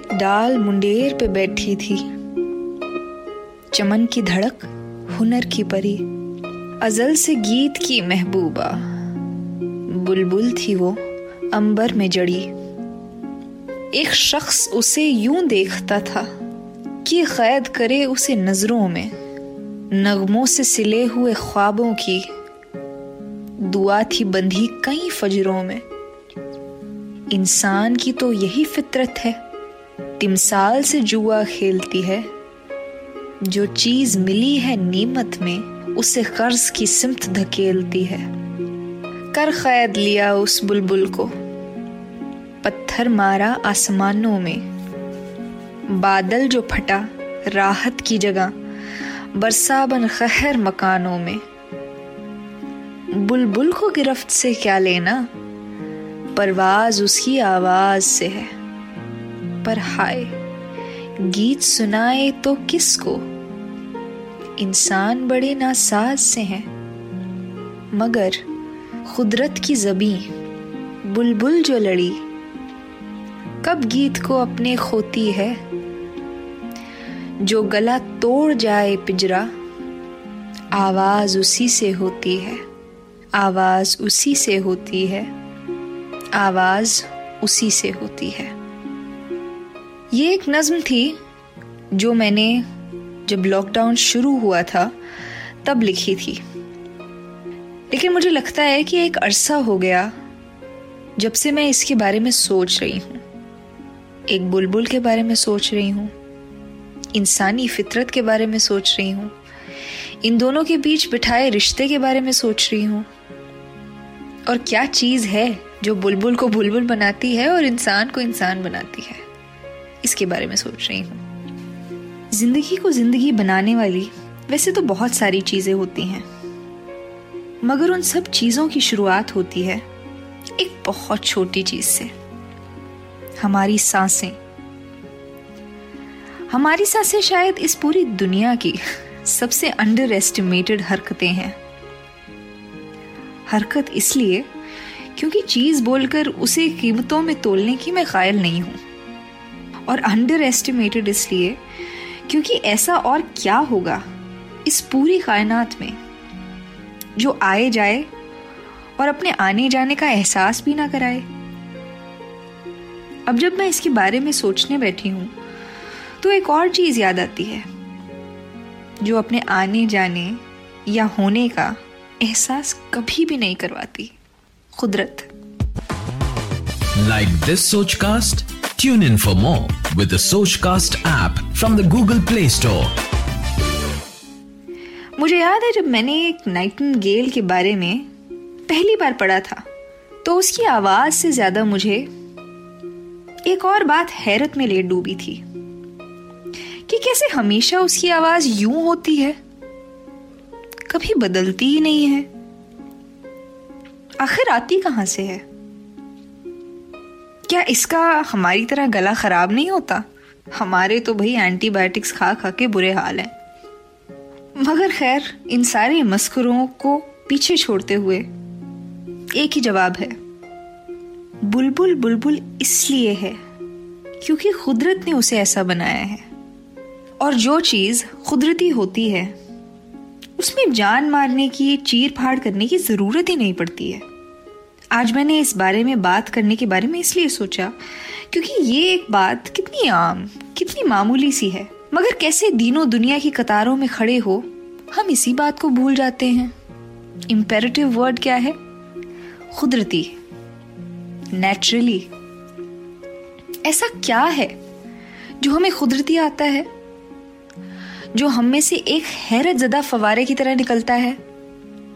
एक डाल मुंडेर पे बैठी थी। चमन की धड़क हुनर की परी, अजल से गीत की महबूबा। बुलबुल थी वो अंबर में जड़ी। एक शख्स उसे यूँ देखता था कि कैद करे उसे नज़रों में, नगमों से सिले हुए ख्वाबों की। दुआ थी बंधी कई फजरों में। इंसान की तो यही फितरत है। तिमसाल से जुआ खेलती है। जो चीज़ मिली है नीमत में, उसे कर्ज की सिमत धकेलती है। कर कैद लिया उस बुलबुल को, पत्थर मारा आसमानों में। बादल जो फटा राहत की जगह बरसाबन खहर मकानों में। बुलबुल को गिरफ्त से क्या लेना? परवाज उसकी आवाज़ से है। पर हाय। गीत सुनाए तो किसको? इंसान बड़े नासाज से हैं, मगर खुदरत की जबी बुलबुल जो लड़ी, कब गीत को अपने खोती है? जो गला तोड़ जाए पिजरा, आवाज़ उसी से होती है, आवाज़ उसी से होती है, आवाज़ उसी से होती है। ये एक नज्म थी जो मैंने जब लॉकडाउन शुरू हुआ था, तब लिखी थी। लेकिन मुझे लगता है कि एक अरसा हो गया जब से मैं इसके बारे में सोच रही हूँ। एक बुलबुल के बारे में सोच रही हूँ, इंसानी फितरत के बारे में सोच रही हूँ, इन दोनों के बीच बिठाए रिश्ते के बारे में सोच रही हूँ। और क्या चीज़ है जो बुलबुल को बुलबुल बनाती है और इंसान को इंसान बनाती है? इसके बारे में सोच रही हूँ। ज़िंदगी को ज़िंदगी बनाने वाली वैसे तो बहुत सारी चीज़ें होती हैं। मगर उन सब चीज़ों की शुरुआत होती है एक बहुत छोटी चीज़ से। हमारी साँसें। हमारी साँसें शायद इस पूरी दुनिया की सबसे अंडर एस्टिमेटेड हरकतें हैं। हरकत इसलिए क्योंकि चीज़ बोलकर उसे कीमतों में तोलने की मैं कायल नहीं हूँ। और अंडर एस्टिमेटेड इसलिए क्योंकि ऐसा और क्या होगा इस पूरी कायनात में? जो आए जाए और अपने आने जाने का एहसास भी ना कराए। अब जब मैं इसके बारे में सोचने बैठी हूँ तो एक और चीज़ याद आती है, जो अपने आने जाने या होने का एहसास कभी भी नहीं करवाती। कुदरत। Like this Soch cast tune in for more with Soch cast app from the Google Play Store मुझे याद है जब मैंने एक नाइटन गेल के बारे में पहली बार पढ़ा था तो उसकी आवाज़ से ज़्यादा मुझे एक और बात हैरत में ले डूबी थी कि कैसे हमेशा उसकी आवाज़ यूँ होती है, कभी बदलती ही नहीं है। आखिर आती कहाँ से है? क्या इसका हमारी तरह गला खराब नहीं होता? हमारे तो भाई एंटीबायोटिक्स खा खा के बुरे हाल हैं। मगर खैर, इन सारे मस्करों को पीछे छोड़ते हुए एक ही जवाब है। बुलबुल बुलबुल इसलिए है क्योंकि कुदरत ने उसे ऐसा बनाया है। और जो चीज़ कुदरती होती है, उसमें जान मारने की, चीर फाड़ करने की ज़रूरत ही नहीं पड़ती है। आज मैंने इस बारे में बात करने के बारे में इसलिए सोचा, क्योंकि ये एक बात कितनी आम, कितनी मामूली सी है। मगर कैसे दिनों दुनिया की कतारों में खड़े हो, हम इसी बात को भूल जाते हैं। इम्पेरेटिव वर्ड क्या है? कुदरती। नेचुरली ऐसा क्या है जो हमें कुदरती आता है? जो हम में से एक हैरत जदा फवारे की तरह निकलता है?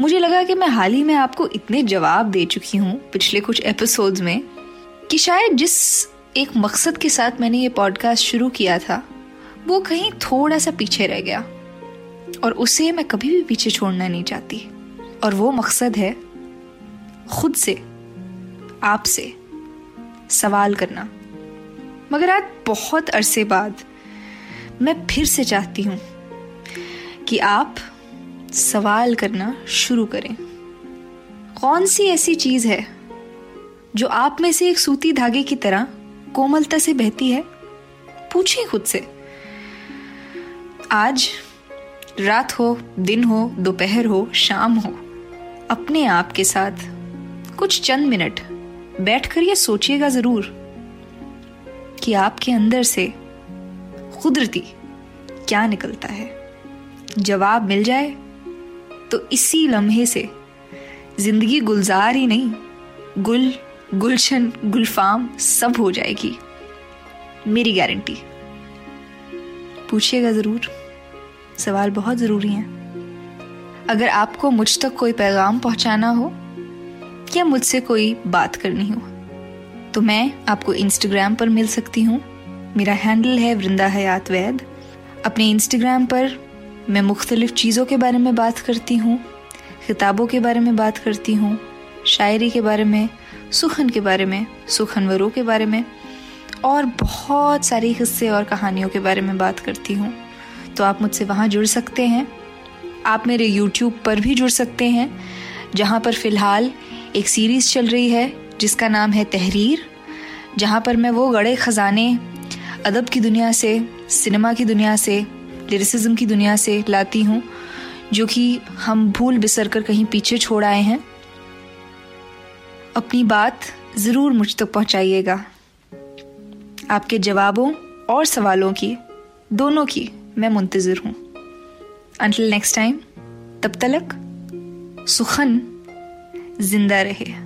मुझे लगा कि मैं हाल ही में आपको इतने जवाब दे चुकी हूँ पिछले कुछ एपिसोड्स में, कि शायद जिस एक मकसद के साथ मैंने ये पॉडकास्ट शुरू किया था, वो कहीं थोड़ा सा पीछे रह गया। और उसे मैं कभी भी पीछे छोड़ना नहीं चाहती। और वो मकसद है खुद से आपसे सवाल करना। मगर आज बहुत अरसे बाद मैं फिर से चाहती हूँ कि आप सवाल करना शुरू करें। कौन सी ऐसी चीज़ है जो आप में से एक सूती धागे की तरह कोमलता से बहती है? पूछें खुद से। आज रात हो, दिन हो, दोपहर हो, शाम हो, अपने आप के साथ कुछ चंद मिनट बैठकर यह सोचिएगा ज़रूर कि आपके अंदर से कुदरती क्या निकलता है। जवाब मिल जाए तो इसी लम्हे से। ज़िंदगी गुलजार ही नहीं, गुल, गुलशन, गुलफाम सब हो जाएगी। मेरी गारंटी। पूछिएगा ज़रूर। सवाल बहुत ज़रूरी हैं। अगर आपको मुझ तक कोई पैगाम पहुंचाना हो, या मुझसे कोई बात करनी हो तो मैं आपको इंस्टाग्राम पर मिल सकती हूँ। मेरा हैंडल है वृंदा हयात वैद। अपने इंस्टाग्राम पर मैं मुख्तलिफ़ चीज़ों के बारे में बात करती हूँ किताबों के बारे में बात करती हूँ, शायरी के बारे में, सुखन के बारे में सुखनवरों के बारे में, और बहुत सारी हिस्से और कहानियों के बारे में बात करती हूँ। तो आप मुझसे वहाँ जुड़ सकते हैं। आप मेरे यूट्यूब पर भी जुड़ सकते हैं, जहाँ पर फ़िलहाल एक सीरीज़ चल रही है, जिसका नाम है तहरीर, जहाँ पर मैं वो गड़े ख़जाने, अदब की दुनिया से, सिनेमा की दुनिया से लिरिसिज्म की दुनिया से लाती हूँ, जो कि हम भूल बिसर कर कहीं पीछे छोड़ आए हैं। अपनी बात ज़रूर मुझ तक पहुँचाइएगा। आपके जवाबों और सवालों की, दोनों की मैं मुंतज़र हूँ। अंटिल नेक्स्ट टाइम तब तलक सुखन ज़िंदा रहे।